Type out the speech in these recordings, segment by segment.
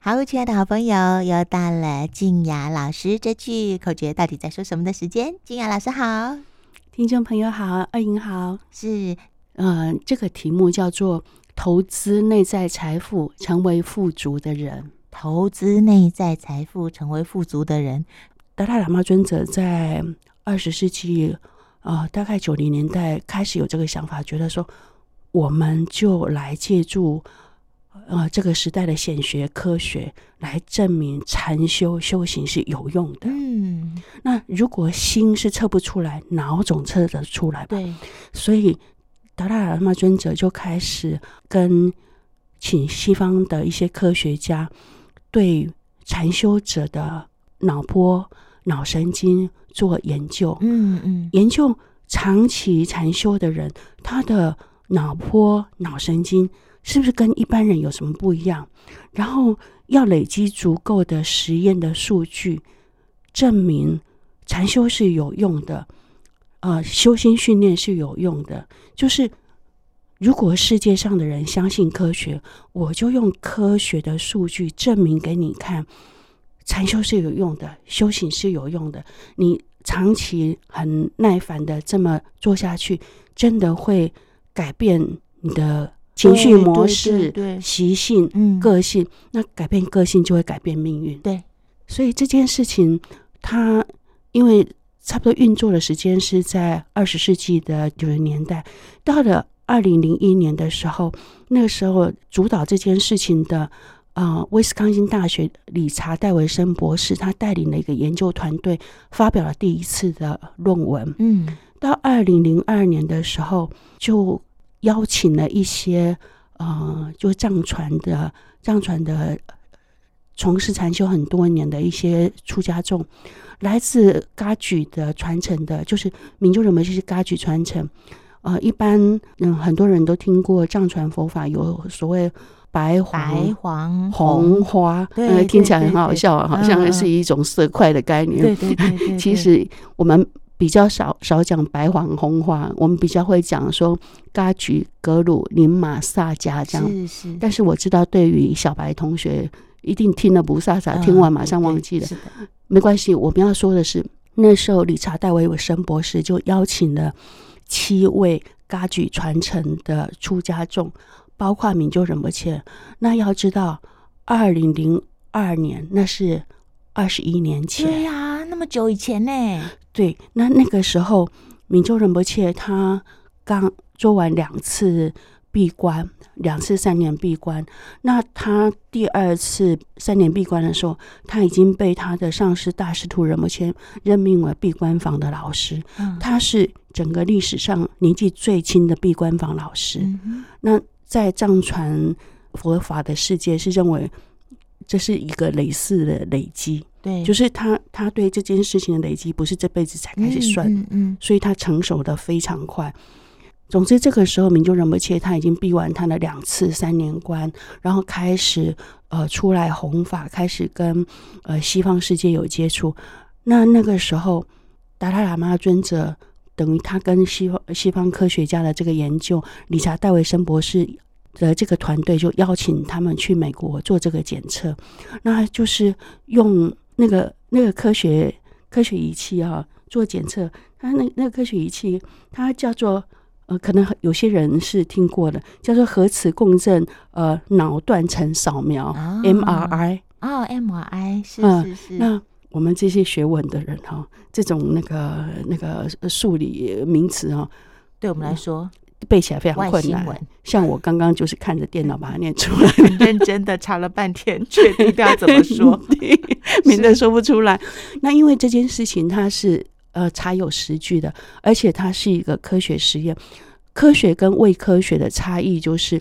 好，亲爱的好朋友，又到了静雅老师这句口诀到底在说什么的时间。静雅老师好，听众朋友好，二莹好，是，嗯、呃，这个题目叫做投资内在财富，成为富足的人。投资内在财富，成为富足的人。达赖喇嘛尊者在二十世纪，呃，大概九零年代开始有这个想法，觉得说，我们就来借助。呃，这个时代的显学科学来证明禅修修行是有用的。嗯，那如果心是测不出来，脑总测得出来吧？对。所以达赖喇嘛尊者就开始跟请西方的一些科学家对禅修者的脑波、脑神经做研究。嗯嗯，研究长期禅修的人，他的脑波、脑神经。是不是跟一般人有什么不一样？然后要累积足够的实验的数据，证明禅修是有用的，呃，修心训练是有用的。就是如果世界上的人相信科学，我就用科学的数据证明给你看，禅修是有用的，修行是有用的。你长期很耐烦的这么做下去，真的会改变你的。情绪模式、习性、嗯、个性，那改变个性就会改变命运。对，所以这件事情，它因为差不多运作的时间是在二十世纪的九十年代，到了二零零一年的时候，那个时候主导这件事情的，呃，威斯康星大学理查戴维森博士，他带领了一个研究团队，发表了第一次的论文。嗯，到二零零二年的时候就。邀请了一些呃，就藏传的藏传的从事禅修很多年的一些出家众，来自噶举的传承的，就是民族人们就是噶举传承。呃，一般嗯，很多人都听过藏传佛法有所谓白黄白黄红花，听起来很好笑，好像是一种色块的概念。对对对，对，对，其实我们。比较少少讲白黄红花，我们比较会讲说嘎举格鲁林玛萨迦这样。是是。但是我知道，对于小白同学，一定听了不飒飒，听完马上忘记了。嗯、没关系，我们要说的是，那时候理查戴维森博士就邀请了七位嘎举传承的出家众，包括明就仁波切。那要知道，二零零二年那是二十一年前。对呀、啊，那么久以前呢。对，那那个时候，明州仁波切他刚做完两次闭关，两次三年闭关。那他第二次三年闭关的时候，他已经被他的上师大师徒仁波切任命为闭关房的老师。嗯，他是整个历史上年纪最轻的闭关房老师。嗯。那在藏传佛法的世界是认为这是一个累世的累积。对，就是他，他对这件事情的累积不是这辈子才开始算，嗯，嗯，嗯，所以他成熟的非常快。总之，这个时候明就仁波切他已经闭完他的两次三年关，然后开始呃出来弘法，开始跟呃西方世界有接触。那那个时候，达赖喇嘛尊者等于他跟西方西方科学家的这个研究，理查戴维森博士的这个团队就邀请他们去美国做这个检测，那就是用。那个那个科学科学仪器啊，做检测，它那那个科学仪器，它叫做呃，可能有些人是听过的，叫做核磁共振呃脑断层扫描、哦、MRI 哦 MRI 是是是、呃。那我们这些学文的人哈，这种那个那个数理名词啊，对我们来说。背起来非常困难，像我刚刚就是看着电脑把它念出来，很认真的查了半天，确定要怎么说，免得说不出来。那因为这件事情它是呃查有实据的，而且它是一个科学实验。科学跟伪科学的差异就是，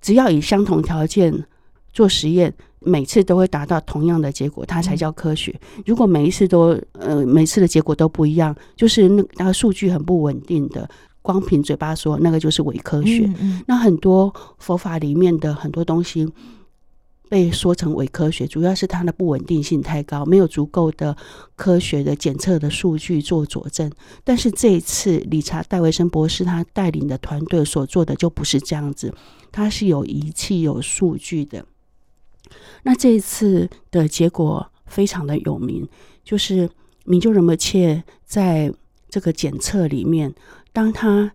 只要以相同条件做实验，每次都会达到同样的结果，它才叫科学。如果每一次都呃每次的结果都不一样，就是那那个数据很不稳定的。光凭嘴巴说那个就是伪科学，嗯嗯，那很多佛法里面的很多东西被说成伪科学，主要是它的不稳定性太高，没有足够的科学的检测的数据做佐证。但是这一次理查戴维森博士他带领的团队所做的就不是这样子，他是有仪器有数据的。那这一次的结果非常的有名，就是明就仁波切在这个检测里面，当他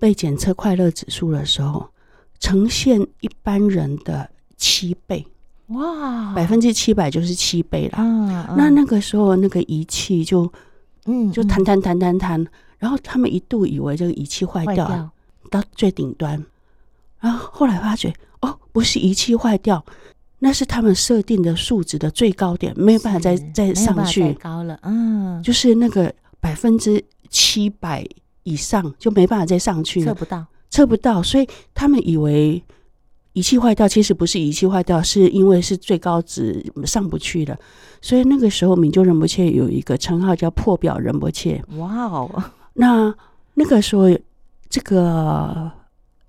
被检测快乐指数的时候，呈现一般人的七倍。哇，百分之七百就是七倍了。嗯，那那个时候那个仪器就，嗯，就弹弹弹弹弹，然后他们一度以为这个仪器坏掉，掉。到最顶端，然后后来发觉哦，不是仪器坏掉，那是他们设定的数值的最高点，没有办法再再上去，高了，嗯，就是那个百分之七百以上就没办法再上去了，测不到，测不到，所以他们以为。仪器坏掉，其实不是仪器坏掉，是因为是最高值上不去了。所以那个时候，明就仁波切有一个称号叫“破表仁波切”。哇哦！那那个时候，这个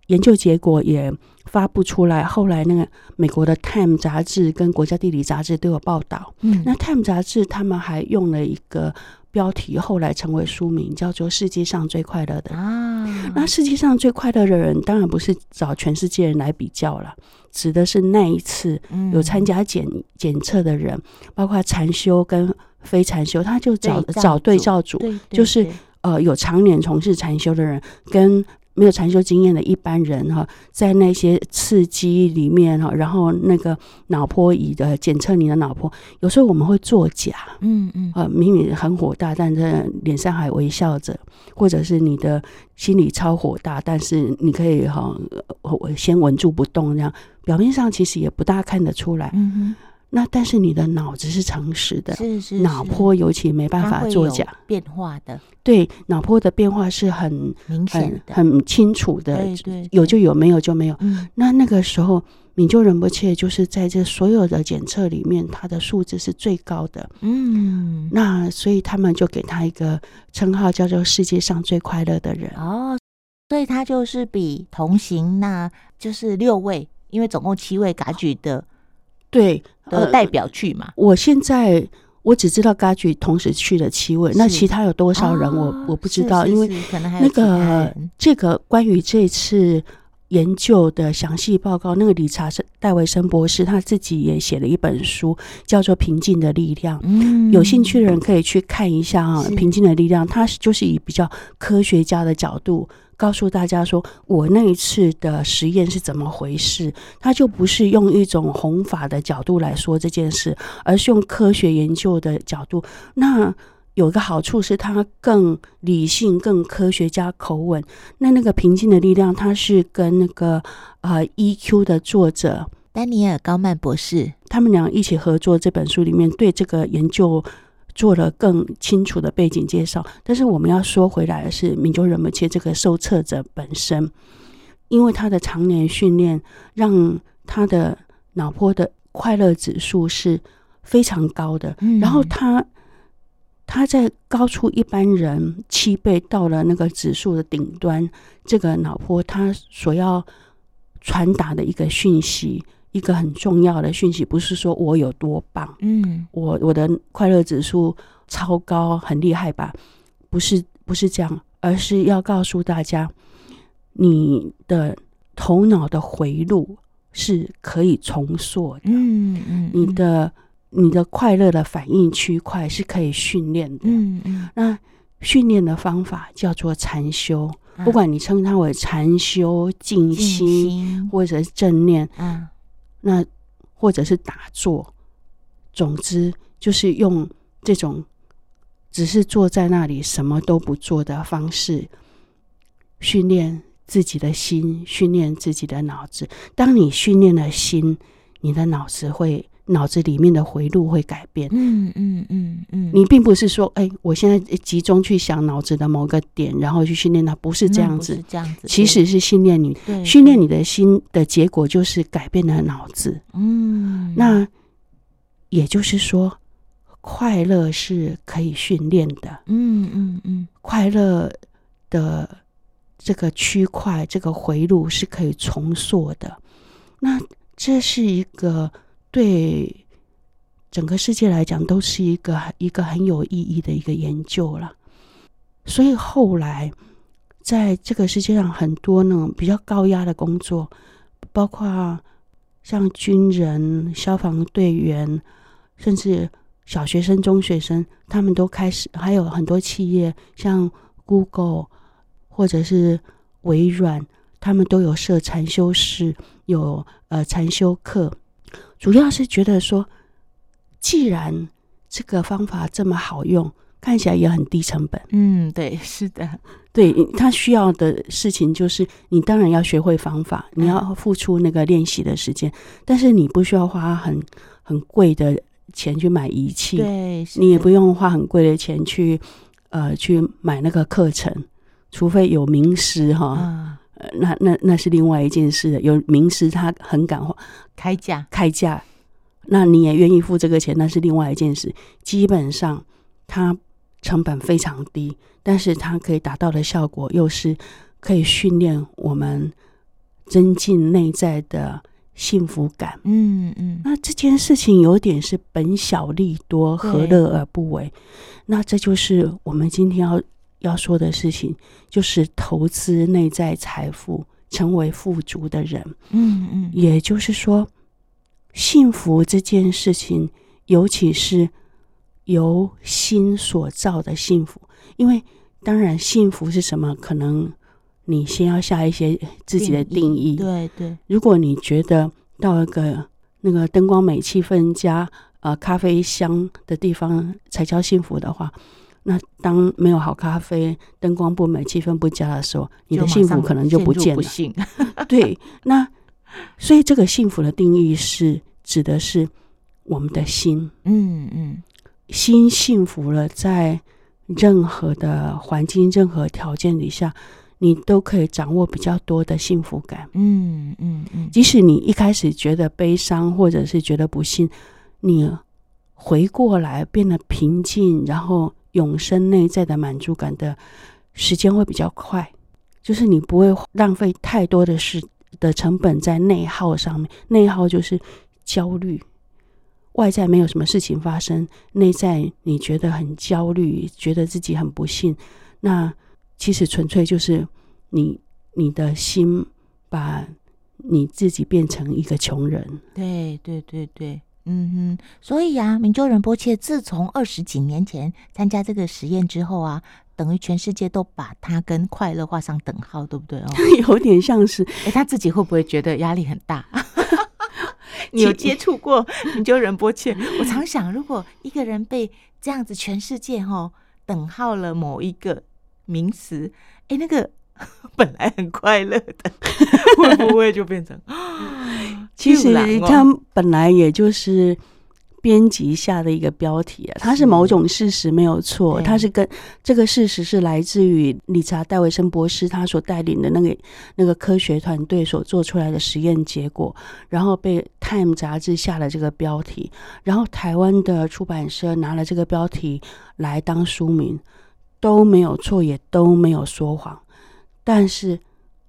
研究结果也发布出来。后来，那个美国的《Time》杂志跟《国家地理》杂志都有报道。嗯，那《Time》杂志他们还用了一个。标题后来成为书名，叫做《世界上最快乐的》啊。那世界上最快乐的人，当然不是找全世界人来比较了，指的是那一次有参加检检测的人，包括禅修跟非禅修，他就找找对照组，就是呃有常年从事禅修的人跟。没有禅修经验的一般人哈，在那些刺激里面哈，然后那个脑波仪的检测你的脑波，有时候我们会作假，嗯嗯，呃，明明很火大，但是脸上还微笑着，或者是你的心里超火大，但是你可以哈，我先稳住不动，这样表面上其实也不大看得出来，嗯哼。那但是你的脑子是诚实的，是是，是，脑波尤其没办法作假，变化的，对，脑波的变化是很明显的、很清楚的，对，对对，有就有，没有就没有。嗯，那那个时候，明就仁波切就是在这所有的检测里面，他的数字是最高的。嗯，那所以他们就给他一个称号，叫做世界上最快乐的人。哦，所以他就是比同行，那就是六位，因为总共七位噶举的。对，的代表去嘛？我现在我只知道噶举同时去了七位，那其他有多少人我，我、哦、我不知道，因为那个这个关于这次研究的详细报告，那个理查森戴维森博士他自己也写了一本书，叫做《平静的力量》。嗯，有兴趣的人可以去看一下啊，《平静的力量》，它就是以比较科学家的角度。告诉大家说，我那一次的实验是怎么回事？他就不是用一种弘法的角度来说这件事，而是用科学研究的角度。那有一个好处是，它更理性、更科学加口吻。那那个平静的力量，它是跟那个呃 EQ 的作者丹尼尔高曼博士，他们俩一起合作这本书里面对这个研究。做了更清楚的背景介绍，但是我们要说回来的是，明就仁波切这个受测者本身，因为他的常年训练，让他的脑波的快乐指数是非常高的。嗯、然后他他在高出一般人七倍，到了那个指数的顶端，这个脑波他所要传达的一个讯息。一个很重要的讯息，不是说我有多棒，嗯，我我的快乐指数超高，很厉害吧？不是，不是这样，而是要告诉大家，你的头脑的回路是可以重塑的，嗯嗯，你的你的快乐的反应区块是可以训练的，嗯嗯，那训练的方法叫做禅修，不管你称它为禅修、静心，或者是正念，嗯。那或者是打坐，总之就是用这种只是坐在那里什么都不做的方式，训练自己的心，训练自己的脑子。当你训练了心，你的脑子会。脑子里面的回路会改变。嗯嗯嗯嗯，你并不是说，哎，我现在集中去想脑子的某个点，然后去训练它，不是这样子。这样子，其实是训练你，训练你的心的结果就是改变了脑子。嗯，那也就是说，快乐是可以训练的。嗯嗯嗯，快乐的这个区块，这个回路是可以重塑的。那这是一个。对整个世界来讲，都是一个一个很有意义的一个研究了。所以后来，在这个世界上，很多那种比较高压的工作，包括像军人、消防队员，甚至小学生、中学生，他们都开始，还有很多企业，像 Google 或者是微软，他们都有设禅修室，有呃禅修课，主要是觉得说，既然这个方法这么好用。看起来也很低成本，嗯，对，是的，对，他需要的事情就是你当然要学会方法，你要付出那个练习的时间，但是你不需要花很很贵的钱去买仪器，对，你也不用花很贵的钱去呃去买那个课程，除非有名师哈，那那那是另外一件事，有名师他很敢花开价开价，那你也愿意付这个钱，那是另外一件事，基本上它。成本非常低，但是它可以达到的效果又是可以训练我们增进内在的幸福感。嗯嗯，那这件事情有点是本小利多，何乐而不为？那这就是我们今天要要说的事情，就是投资内在财富，成为富足的人。嗯嗯，也就是说，幸福这件事情，尤其是。由心所造的幸福，因为当然幸福是什么？可能你先要下一些自己的定义。对对。如果你觉得到一个那个灯光美、气氛佳、呃咖啡香的地方才叫幸福的话，那当没有好咖啡、灯光不美、气氛不佳的时候，你的幸福可能就不见了。对，那所以这个幸福的定义是指的是我们的心。嗯嗯。心幸福了，在任何的环境、任何条件底下，你都可以掌握比较多的幸福感。嗯嗯嗯。即使你一开始觉得悲伤，或者是觉得不幸，你回过来变得平静，然后永生内在的满足感的时间会比较快。就是你不会浪费太多的事的成本在内耗上面。内耗就是焦虑。外在没有什么事情发生，内在你觉得很焦虑，觉得自己很不幸，那其实纯粹就是你你的心把你自己变成一个穷人。对对对对，嗯哼。所以啊，明就仁波切自从二十几年前参加这个实验之后啊，等于全世界都把他跟快乐画上等号，对不对哦？有点像是，哎，他自己会不会觉得压力很大？你有 接触过明就仁波切？我常想，如果一个人被这样子全世界哈等号了某一个名词，哎，那个本来很快乐的，会不会就变成？其实他本来也就是。编辑下的一个标题啊，它是某种事实没有错，它是跟这个事实是来自于理查·戴维森博士他所带领的那个那个科学团队所做出来的实验结果，然后被《Time》杂志下了这个标题，然后台湾的出版社拿了这个标题来当书名，都没有错，也都没有说谎，但是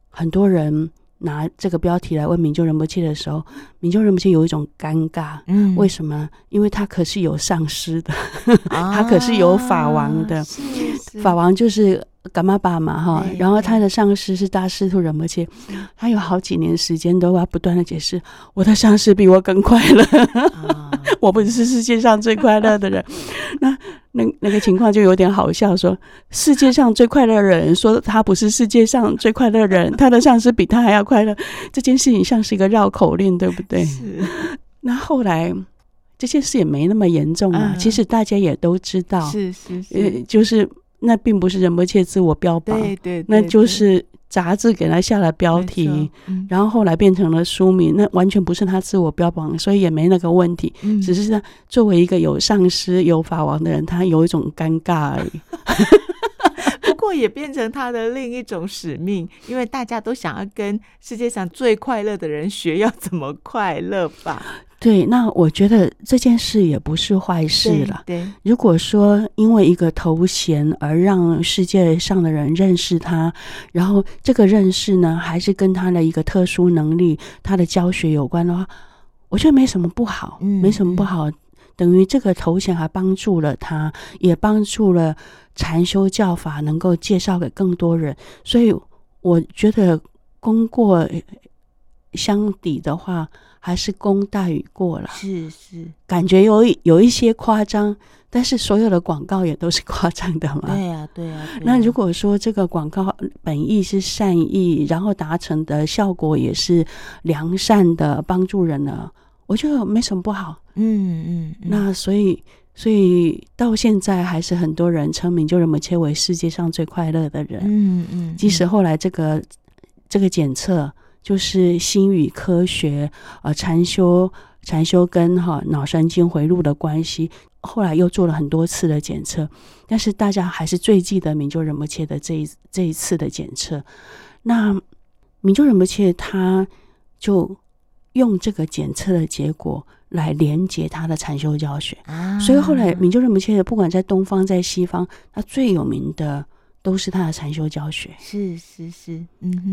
很多人。拿这个标题来问明就仁波切的时候，明就仁波切有一种尴尬。嗯，为什么？因为他可是有上师的，啊、他可是有法王的。是是法王就是噶玛巴嘛，哈。然后他的上师是大师徒仁波切，他有好几年时间都要不断的解释，我的上师比我更快乐，啊、我不是世界上最快乐的人。那。那那个情况就有点好笑，说世界上最快乐的人说他不是世界上最快乐的人，他的上司比他还要快乐，这件事情像是一个绕口令，对不对？是。那后来这件事也没那么严重啊，其实大家也都知道，是是是，就是那并不是仁波切自我标榜，对对，那就是。杂志给他下了标题，嗯、然后后来变成了书名，那完全不是他自我标榜，所以也没那个问题。嗯、只是他作为一个有上师、有法王的人，他有一种尴尬而已。不过也变成他的另一种使命，因为大家都想要跟世界上最快乐的人学，要怎么快乐吧。对，那我觉得这件事也不是坏事了。对，对，如果说因为一个头衔而让世界上的人认识他，然后这个认识呢，还是跟他的一个特殊能力、他的教学有关的话，我觉得没什么不好，嗯，没什么不好。等于这个头衔还帮助了他，也帮助了禅修教法能够介绍给更多人。所以我觉得功过相抵的话。还是功大于过了？是是，感觉有有一些夸张，但是所有的广告也都是夸张的嘛。对呀、啊，对呀、啊。那如果说这个广告本意是善意，然后达成的效果也是良善的，帮助人呢，我觉得没什么不好。嗯嗯。那所以。所以到现在还是很多人称明就仁波切为世界上最快乐的人。嗯嗯。即使后来这个这个检测就是心与科学呃禅修禅修跟哈脑神经回路的关系，后来又做了很多次的检测，但是大家还是最记得米就仁波切的这一这一次的检测。那米就仁波切他就用这个检测的结果。来连接他的禅修教学，啊、所以后来明就仁不切的不管在东方在西方，他最有名的都是他的禅修教学。是是是，嗯哼。